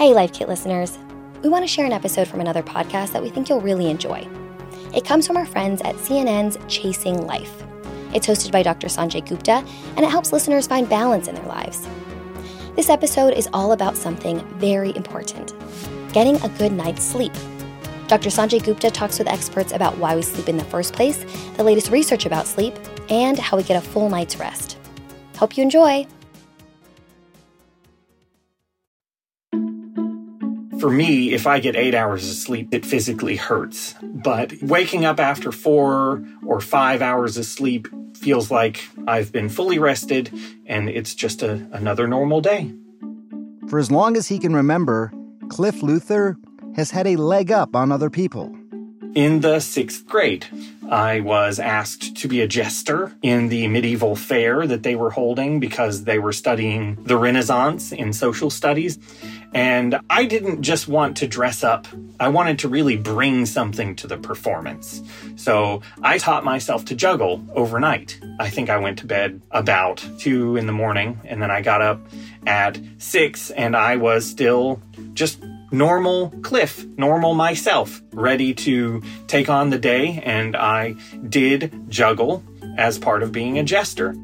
Hey, Life Kit listeners. We want to share an episode from another podcast that we think you'll really enjoy. It comes from our friends at CNN's Chasing Life. It's hosted by Dr. Sanjay Gupta, and it helps listeners find balance in their lives. This episode is all about something very important getting a good night's sleep. Dr. Sanjay Gupta talks with experts about why we sleep in the first place, the latest research about sleep, and how we get a full night's rest. Hope you enjoy. For me, if I get eight hours of sleep, it physically hurts. But waking up after four or five hours of sleep feels like I've been fully rested and it's just a, another normal day. For as long as he can remember, Cliff Luther has had a leg up on other people. In the sixth grade, I was asked to be a jester in the medieval fair that they were holding because they were studying the Renaissance in social studies. And I didn't just want to dress up, I wanted to really bring something to the performance. So I taught myself to juggle overnight. I think I went to bed about two in the morning, and then I got up at six, and I was still just normal Cliff, normal myself, ready to take on the day, and I did juggle as part of being a jester.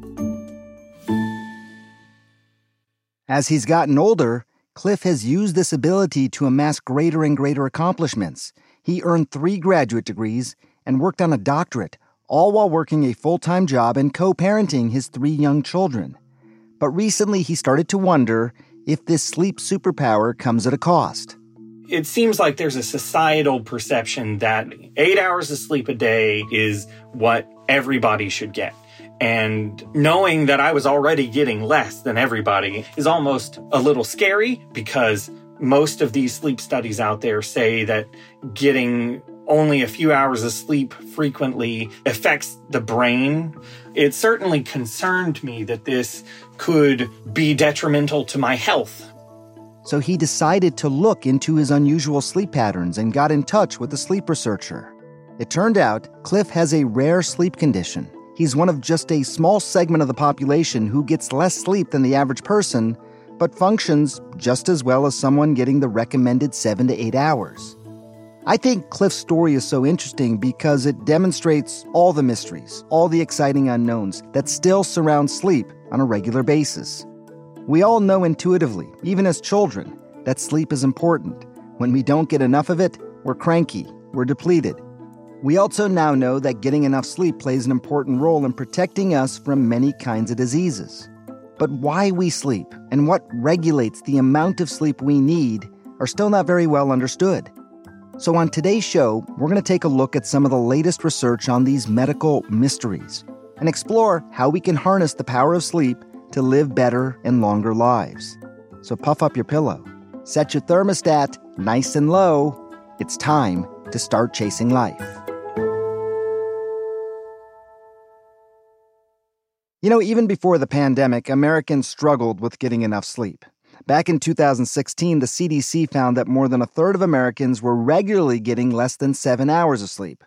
As he's gotten older, Cliff has used this ability to amass greater and greater accomplishments. He earned three graduate degrees and worked on a doctorate, all while working a full time job and co parenting his three young children. But recently he started to wonder if this sleep superpower comes at a cost. It seems like there's a societal perception that eight hours of sleep a day is what everybody should get. And knowing that I was already getting less than everybody is almost a little scary because most of these sleep studies out there say that getting only a few hours of sleep frequently affects the brain. It certainly concerned me that this could be detrimental to my health. So he decided to look into his unusual sleep patterns and got in touch with a sleep researcher. It turned out Cliff has a rare sleep condition. He's one of just a small segment of the population who gets less sleep than the average person, but functions just as well as someone getting the recommended seven to eight hours. I think Cliff's story is so interesting because it demonstrates all the mysteries, all the exciting unknowns that still surround sleep on a regular basis. We all know intuitively, even as children, that sleep is important. When we don't get enough of it, we're cranky, we're depleted. We also now know that getting enough sleep plays an important role in protecting us from many kinds of diseases. But why we sleep and what regulates the amount of sleep we need are still not very well understood. So, on today's show, we're going to take a look at some of the latest research on these medical mysteries and explore how we can harness the power of sleep to live better and longer lives. So, puff up your pillow, set your thermostat nice and low. It's time to start chasing life. You know, even before the pandemic, Americans struggled with getting enough sleep. Back in 2016, the CDC found that more than a third of Americans were regularly getting less than seven hours of sleep.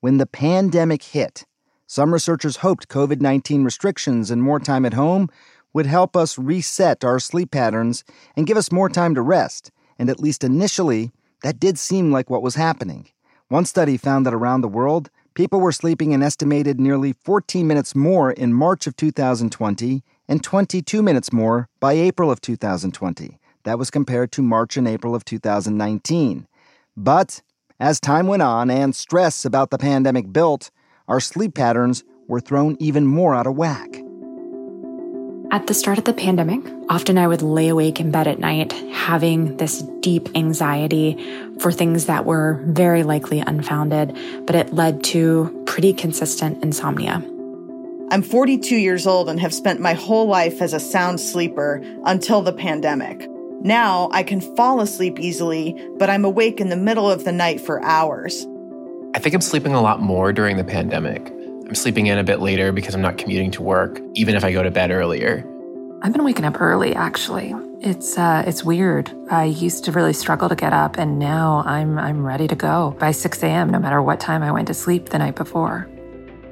When the pandemic hit, some researchers hoped COVID 19 restrictions and more time at home would help us reset our sleep patterns and give us more time to rest, and at least initially, that did seem like what was happening. One study found that around the world, people were sleeping an estimated nearly 14 minutes more in March of 2020 and 22 minutes more by April of 2020. That was compared to March and April of 2019. But as time went on and stress about the pandemic built, our sleep patterns were thrown even more out of whack. At the start of the pandemic, often I would lay awake in bed at night having this deep anxiety for things that were very likely unfounded, but it led to pretty consistent insomnia. I'm 42 years old and have spent my whole life as a sound sleeper until the pandemic. Now I can fall asleep easily, but I'm awake in the middle of the night for hours. I think I'm sleeping a lot more during the pandemic. I'm sleeping in a bit later because I'm not commuting to work, even if I go to bed earlier. I've been waking up early actually. It's uh, it's weird. I used to really struggle to get up, and now I'm I'm ready to go by 6 a.m. No matter what time I went to sleep the night before.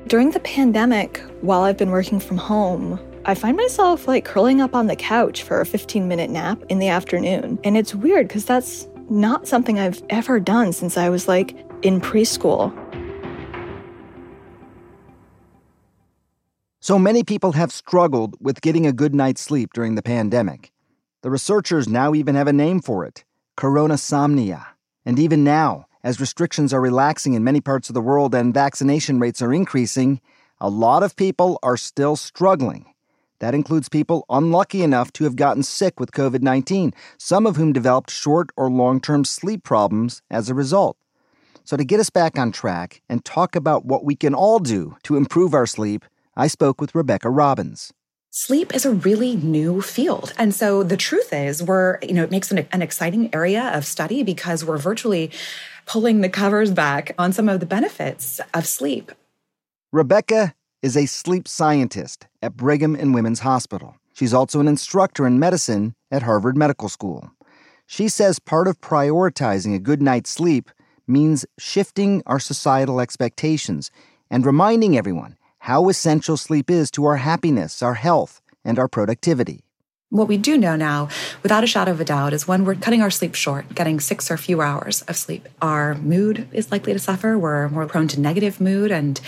During the pandemic, while I've been working from home, I find myself like curling up on the couch for a 15 minute nap in the afternoon. And it's weird because that's not something I've ever done since I was like in preschool. So many people have struggled with getting a good night's sleep during the pandemic. The researchers now even have a name for it coronasomnia. And even now, as restrictions are relaxing in many parts of the world and vaccination rates are increasing, a lot of people are still struggling. That includes people unlucky enough to have gotten sick with COVID 19, some of whom developed short or long term sleep problems as a result. So, to get us back on track and talk about what we can all do to improve our sleep, I spoke with Rebecca Robbins. Sleep is a really new field. And so the truth is, we're, you know, it makes an, an exciting area of study because we're virtually pulling the covers back on some of the benefits of sleep. Rebecca is a sleep scientist at Brigham and Women's Hospital. She's also an instructor in medicine at Harvard Medical School. She says part of prioritizing a good night's sleep means shifting our societal expectations and reminding everyone how essential sleep is to our happiness, our health, and our productivity. What we do know now, without a shadow of a doubt, is when we're cutting our sleep short, getting six or fewer hours of sleep, our mood is likely to suffer. We're more prone to negative mood and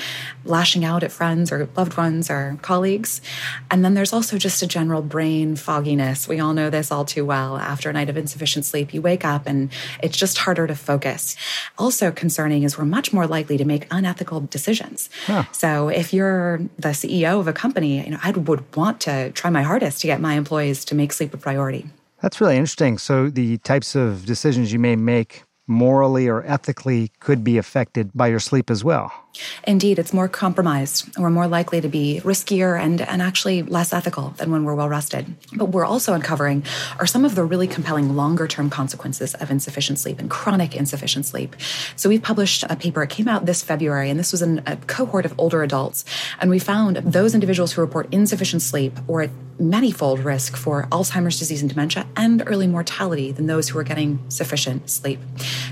lashing out at friends or loved ones or colleagues. And then there's also just a general brain fogginess. We all know this all too well. After a night of insufficient sleep, you wake up and it's just harder to focus. Also concerning is we're much more likely to make unethical decisions. Huh. So if you're the CEO of a company, you know, I would want to try my hardest to get my employees ways to make sleep a priority. That's really interesting. So, the types of decisions you may make morally or ethically could be affected by your sleep as well. Indeed, it's more compromised. We're more likely to be riskier and, and actually less ethical than when we're well rested. But we're also uncovering are some of the really compelling longer term consequences of insufficient sleep and chronic insufficient sleep. So we've published a paper, it came out this February, and this was in a cohort of older adults. And we found those individuals who report insufficient sleep or at manyfold risk for Alzheimer's disease and dementia and early mortality than those who are getting sufficient sleep.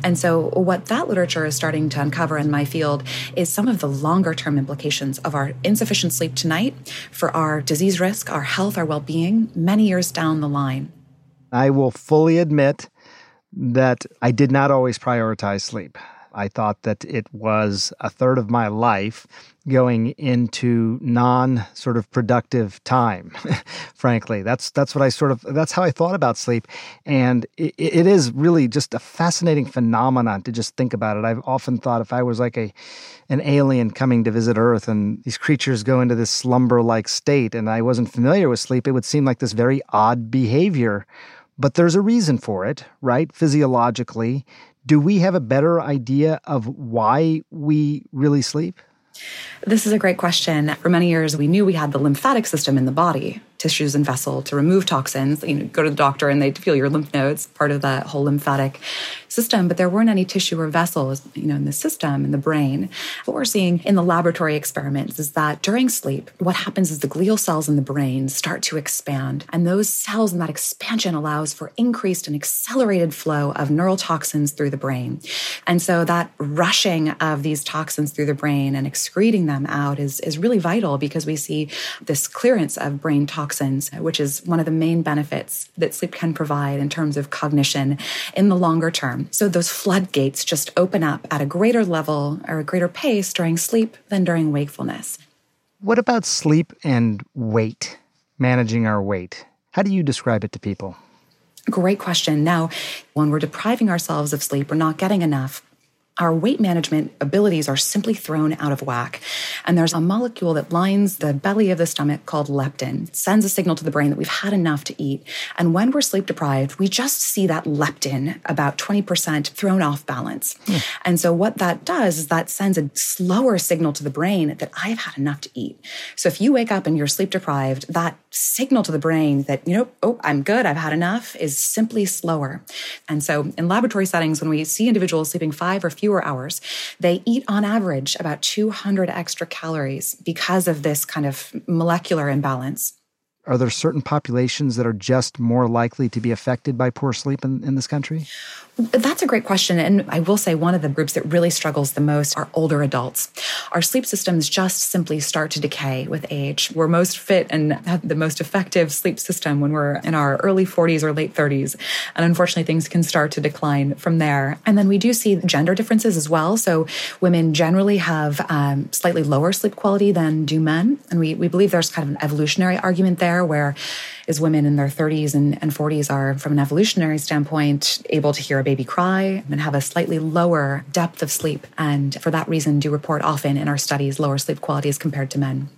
And so what that literature is starting to uncover in my field is some of the longer term implications of our insufficient sleep tonight for our disease risk, our health, our well being many years down the line. I will fully admit that I did not always prioritize sleep. I thought that it was a third of my life going into non sort of productive time frankly. That's that's what i sort of that's how i thought about sleep. And it, it is really just a fascinating phenomenon to just think about it. I've often thought if i was like a an alien coming to visit earth and these creatures go into this slumber like state and i wasn't familiar with sleep it would seem like this very odd behavior. But there's a reason for it right? Physiologically do we have a better idea of why we really sleep this is a great question. For many years, we knew we had the lymphatic system in the body, tissues and vessel to remove toxins. You know, go to the doctor and they feel your lymph nodes, part of that whole lymphatic system, but there weren't any tissue or vessels, you know, in the system, in the brain. What we're seeing in the laboratory experiments is that during sleep, what happens is the glial cells in the brain start to expand. And those cells and that expansion allows for increased and accelerated flow of neurotoxins through the brain. And so that rushing of these toxins through the brain and excreting them out is, is really vital because we see this clearance of brain toxins, which is one of the main benefits that sleep can provide in terms of cognition in the longer term. So those floodgates just open up at a greater level or a greater pace during sleep than during wakefulness. What about sleep and weight, managing our weight? How do you describe it to people? Great question. Now, when we're depriving ourselves of sleep, we're not getting enough our weight management abilities are simply thrown out of whack. And there's a molecule that lines the belly of the stomach called leptin. It sends a signal to the brain that we've had enough to eat. And when we're sleep deprived, we just see that leptin about 20% thrown off balance. Mm. And so what that does is that sends a slower signal to the brain that I've had enough to eat. So if you wake up and you're sleep deprived, that signal to the brain that, you know, oh, I'm good, I've had enough is simply slower. And so in laboratory settings, when we see individuals sleeping five or fewer hours, they eat on average about 200 extra calories because of this kind of molecular imbalance. Are there certain populations that are just more likely to be affected by poor sleep in, in this country? That's a great question. And I will say one of the groups that really struggles the most are older adults. Our sleep systems just simply start to decay with age. We're most fit and have the most effective sleep system when we're in our early 40s or late 30s. And unfortunately, things can start to decline from there. And then we do see gender differences as well. So women generally have um, slightly lower sleep quality than do men. And we, we believe there's kind of an evolutionary argument there where is women in their 30s and, and 40s are, from an evolutionary standpoint, able to hear a baby cry and have a slightly lower depth of sleep. And for that reason, do report often in our studies lower sleep quality as compared to men.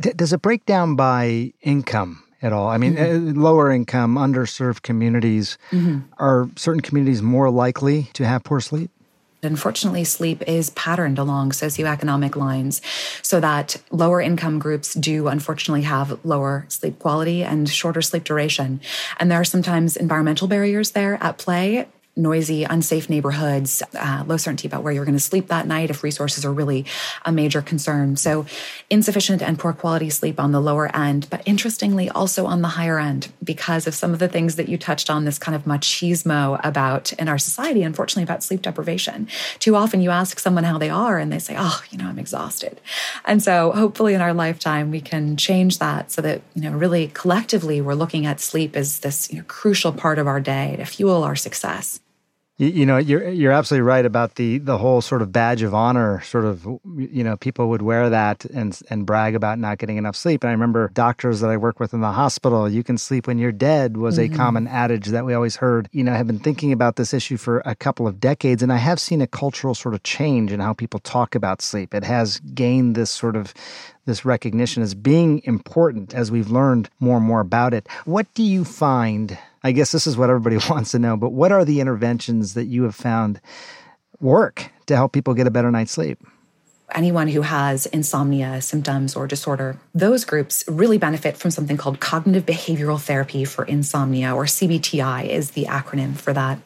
Does it break down by income? At all. I mean, mm-hmm. Uh, lower income, underserved communities, mm-hmm. are certain communities more likely to have poor sleep? Unfortunately, sleep is patterned along socioeconomic lines so that lower income groups do unfortunately have lower sleep quality and shorter sleep duration. And there are sometimes environmental barriers there at play noisy, unsafe neighborhoods, uh, low certainty about where you're going to sleep that night if resources are really a major concern. So, insufficient and poor quality sleep on the lower end, but interestingly, also on the higher end because of some of the things that you touched on this kind of machismo about in our society, unfortunately, about sleep deprivation. Too often you ask someone how they are and they say, oh, you know, I'm exhausted. And so, hopefully, in our lifetime, we can change that so that, you know, really collectively, we're looking at sleep as this you know, crucial part of our day to fuel our success. You, you, know, you're you're absolutely right about the the whole sort of badge of honor. Sort of, you know, people would wear that and and brag about not getting enough sleep. And I remember doctors that I work with in the hospital. You can sleep when you're dead was mm-hmm. a common adage that we always heard. You know, have been thinking about this issue for a couple of decades, and I have seen a cultural sort of change in how people talk about sleep. It has gained this sort of this recognition as being important as we've learned more and more about it. What do you find I guess this is what everybody wants to know, but what are the interventions that you have found work to help people get a better night's sleep? Anyone who has insomnia symptoms or disorder, those groups really benefit from something called cognitive behavioral therapy for insomnia, or CBTI is the acronym for that.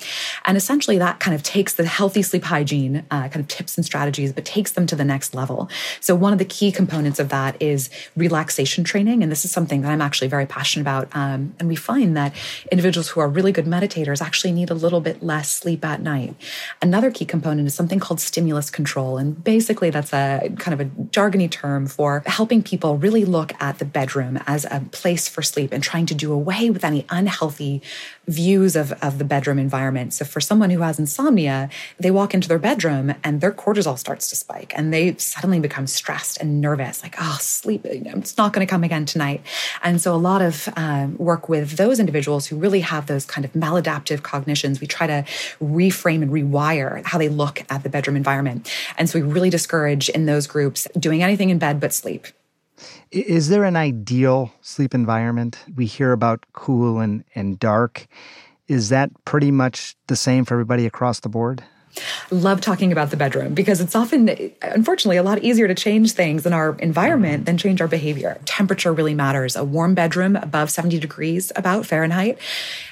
And essentially, that kind of takes the healthy sleep hygiene uh, kind of tips and strategies, but takes them to the next level. So, one of the key components of that is relaxation training. And this is something that I'm actually very passionate about. Um, and we find that individuals who are really good meditators actually need a little bit less sleep at night. Another key component is something called stimulus control. And basically, that's a kind of a jargony term for helping people really look at the bedroom as a place for sleep and trying to do away with any unhealthy views of, of the bedroom environment. So for someone who has insomnia, they walk into their bedroom and their cortisol starts to spike and they suddenly become stressed and nervous, like, oh, sleep, it's not going to come again tonight. And so a lot of um, work with those individuals who really have those kind of maladaptive cognitions, we try to reframe and rewire how they look at the bedroom environment. And so we really discourage in those groups doing anything in bed but sleep. Is there an ideal sleep environment? We hear about cool and, and dark. Is that pretty much the same for everybody across the board? Love talking about the bedroom because it's often, unfortunately, a lot easier to change things in our environment than change our behavior. Temperature really matters. A warm bedroom above 70 degrees, about Fahrenheit,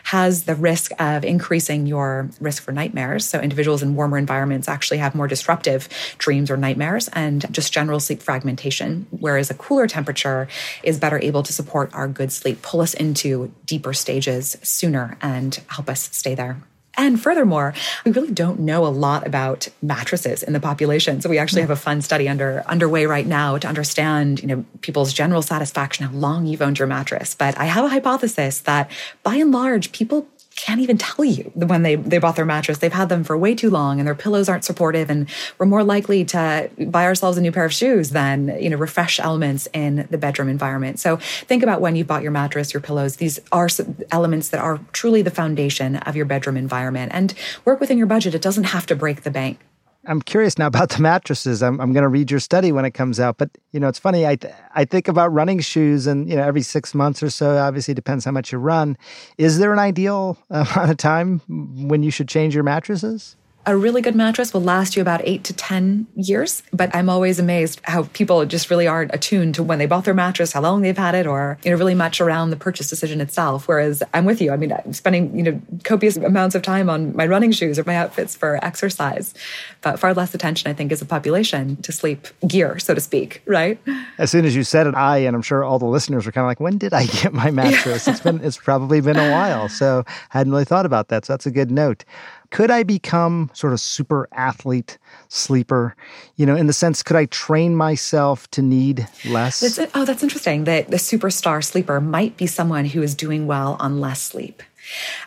has the risk of increasing your risk for nightmares. So, individuals in warmer environments actually have more disruptive dreams or nightmares and just general sleep fragmentation, whereas a cooler temperature is better able to support our good sleep, pull us into deeper stages sooner, and help us stay there. And furthermore, we really don't know a lot about mattresses in the population. So we actually have a fun study under underway right now to understand, you know, people's general satisfaction, how long you've owned your mattress. But I have a hypothesis that by and large, people can't even tell you when they, they bought their mattress. They've had them for way too long and their pillows aren't supportive and we're more likely to buy ourselves a new pair of shoes than, you know, refresh elements in the bedroom environment. So think about when you bought your mattress, your pillows. These are elements that are truly the foundation of your bedroom environment and work within your budget. It doesn't have to break the bank. I'm curious now about the mattresses. I'm, I'm going to read your study when it comes out. But, you know, it's funny. I, th- I think about running shoes and, you know, every six months or so, obviously depends how much you run. Is there an ideal uh, amount of time when you should change your mattresses? A really good mattress will last you about eight to 10 years. But I'm always amazed how people just really aren't attuned to when they bought their mattress, how long they've had it, or, you know, really much around the purchase decision itself. Whereas I'm with you. I mean, I'm spending, you know, copious amounts of time on my running shoes or my outfits for exercise, but far less attention, I think, as a population to sleep gear, so to speak, right? As soon as you said it, I, and I'm sure all the listeners were kind of like, when did I get my mattress? it's been, it's probably been a while. So I hadn't really thought about that. So that's a good note. Could I become sort of super athlete sleeper? You know, in the sense, could I train myself to need less? That's, oh, that's interesting. That the superstar sleeper might be someone who is doing well on less sleep.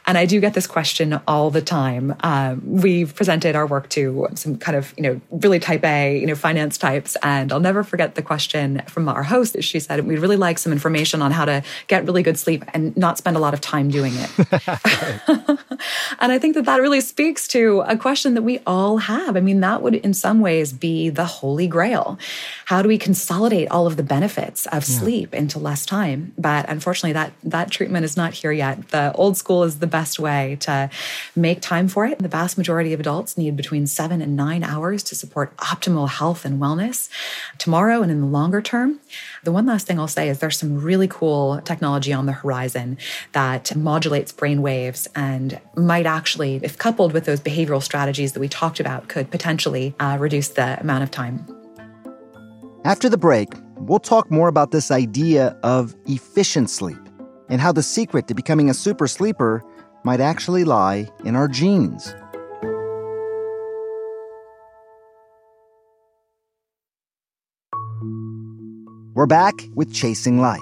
And I do get this question all the time. Um, we've presented our work to some kind of, you know, really type A, you know, finance types. And I'll never forget the question from our host. She said, we'd really like some information on how to get really good sleep and not spend a lot of time doing it. and I think that that really speaks to a question that we all have. I mean, that would in some ways be the holy grail. How do we consolidate all of the benefits of yeah. sleep into less time? But unfortunately, that, that treatment is not here yet. The old school is the best way to make time for it. The vast majority of adults need between seven and nine hours to support optimal health and wellness tomorrow and in the longer term. The one last thing I'll say is there's some really cool technology on the horizon that modulates brain waves and might actually, if coupled with those behavioral strategies that we talked about, could potentially uh, reduce the amount of time. After the break, we'll talk more about this idea of efficient sleep and how the secret to becoming a super sleeper might actually lie in our genes. We're back with Chasing Life.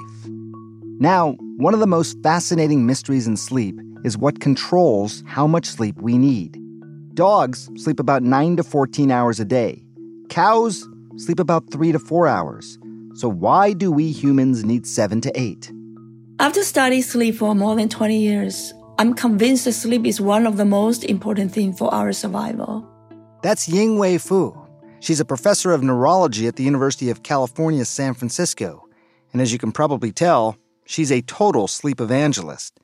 Now, one of the most fascinating mysteries in sleep is what controls how much sleep we need. Dogs sleep about 9 to 14 hours a day. Cows sleep about 3 to 4 hours. So, why do we humans need 7 to 8? After studying sleep for more than 20 years, I'm convinced that sleep is one of the most important things for our survival. That's Ying-Hui Fu. She's a professor of neurology at the University of California, San Francisco. And as you can probably tell, she's a total sleep evangelist.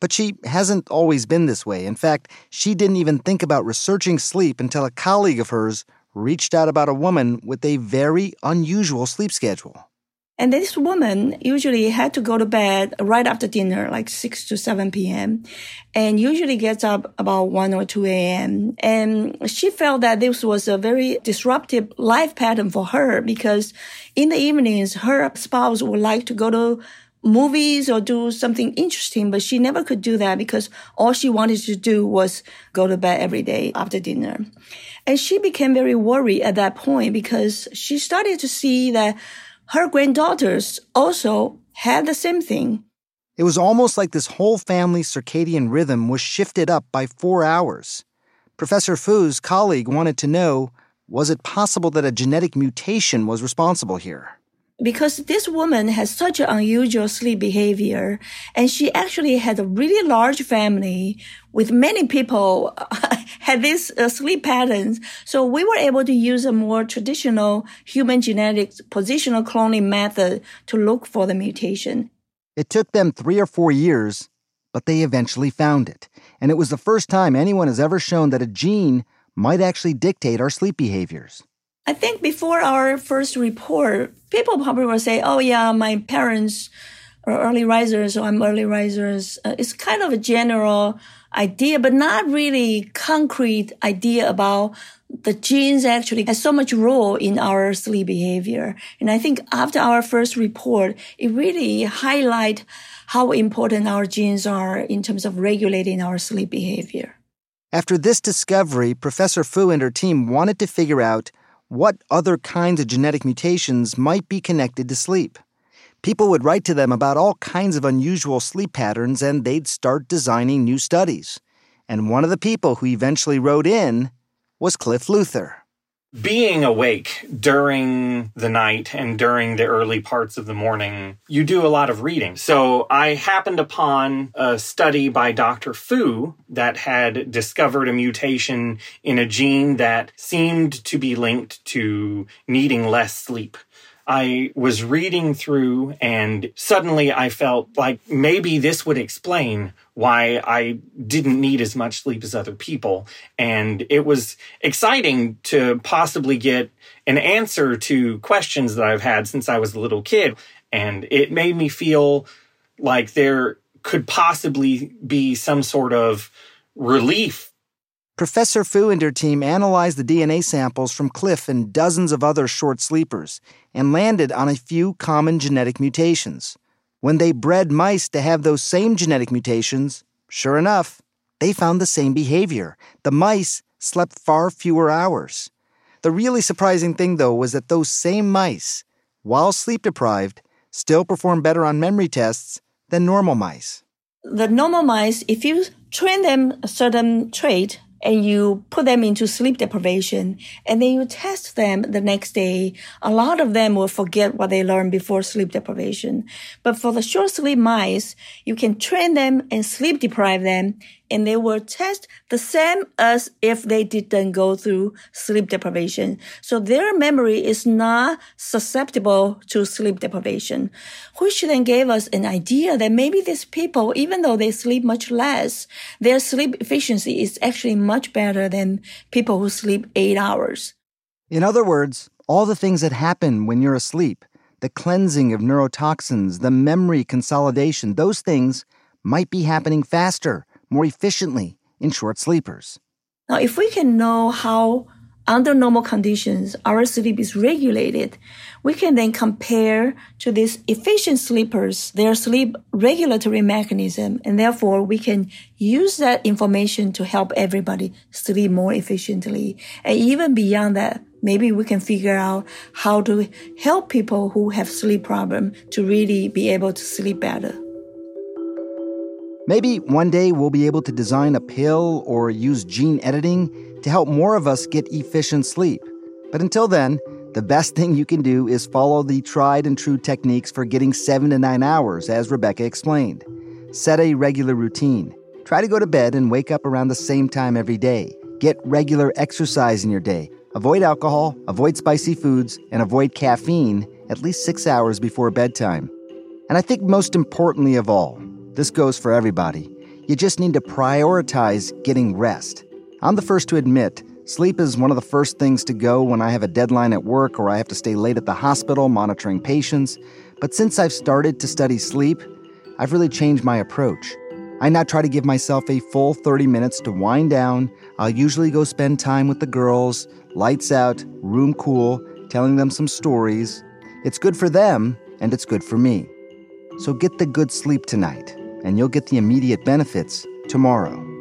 But she hasn't always been this way. In fact, she didn't even think about researching sleep until a colleague of hers reached out about a woman with a very unusual sleep schedule. And this woman usually had to go to bed right after dinner, like 6 to 7 p.m. and usually gets up about 1 or 2 a.m. And she felt that this was a very disruptive life pattern for her because in the evenings, her spouse would like to go to movies or do something interesting, but she never could do that because all she wanted to do was go to bed every day after dinner. And she became very worried at that point because she started to see that her granddaughters also had the same thing. It was almost like this whole family's circadian rhythm was shifted up by four hours. Professor Fu's colleague wanted to know was it possible that a genetic mutation was responsible here? Because this woman has such an unusual sleep behavior and she actually had a really large family with many people had these uh, sleep patterns. So we were able to use a more traditional human genetics positional cloning method to look for the mutation. It took them three or four years, but they eventually found it. And it was the first time anyone has ever shown that a gene might actually dictate our sleep behaviors. I think before our first report, people probably will say, oh, yeah, my parents are early risers, or I'm early risers. Uh, it's kind of a general idea, but not really concrete idea about the genes actually has so much role in our sleep behavior. And I think after our first report, it really highlight how important our genes are in terms of regulating our sleep behavior. After this discovery, Professor Fu and her team wanted to figure out what other kinds of genetic mutations might be connected to sleep. People would write to them about all kinds of unusual sleep patterns and they'd start designing new studies. And one of the people who eventually wrote in was Cliff Luther being awake during the night and during the early parts of the morning, you do a lot of reading. So I happened upon a study by Dr. Fu that had discovered a mutation in a gene that seemed to be linked to needing less sleep. I was reading through and suddenly I felt like maybe this would explain why I didn't need as much sleep as other people. And it was exciting to possibly get an answer to questions that I've had since I was a little kid. And it made me feel like there could possibly be some sort of relief Professor Fu and her team analyzed the DNA samples from Cliff and dozens of other short sleepers and landed on a few common genetic mutations. When they bred mice to have those same genetic mutations, sure enough, they found the same behavior. The mice slept far fewer hours. The really surprising thing, though, was that those same mice, while sleep deprived, still performed better on memory tests than normal mice. The normal mice, if you train them a certain trait, and you put them into sleep deprivation and then you test them the next day, a lot of them will forget what they learned before sleep deprivation. But for the short sleep mice, you can train them and sleep deprive them and they will test the same as if they didn't go through sleep deprivation. So their memory is not susceptible to sleep deprivation, which then gave us an idea that maybe these people, even though they sleep much less, their sleep efficiency is actually much better than people who sleep eight hours. In other words, all the things that happen when you're asleep, the cleansing of neurotoxins, the memory consolidation, those things might be happening faster more efficiently in short sleepers. Now, if we can know how under normal conditions our sleep is regulated, we can then compare to these efficient sleepers their sleep regulatory mechanism, and therefore we can use that information to help everybody sleep more efficiently. And even beyond that, maybe we can figure out how to help people who have sleep problem to really be able to sleep better. Maybe one day we'll be able to design a pill or use gene editing to help more of us get efficient sleep. But until then, the best thing you can do is follow the tried and true techniques for getting seven to nine hours, as Rebecca explained. Set a regular routine. Try to go to bed and wake up around the same time every day. Get regular exercise in your day. Avoid alcohol, avoid spicy foods, and avoid caffeine at least six hours before bedtime. And I think most importantly of all, this goes for everybody. You just need to prioritize getting rest. I'm the first to admit, sleep is one of the first things to go when I have a deadline at work or I have to stay late at the hospital monitoring patients. But since I've started to study sleep, I've really changed my approach. I now try to give myself a full 30 minutes to wind down. I'll usually go spend time with the girls, lights out, room cool, telling them some stories. It's good for them, and it's good for me. So get the good sleep tonight and you'll get the immediate benefits tomorrow.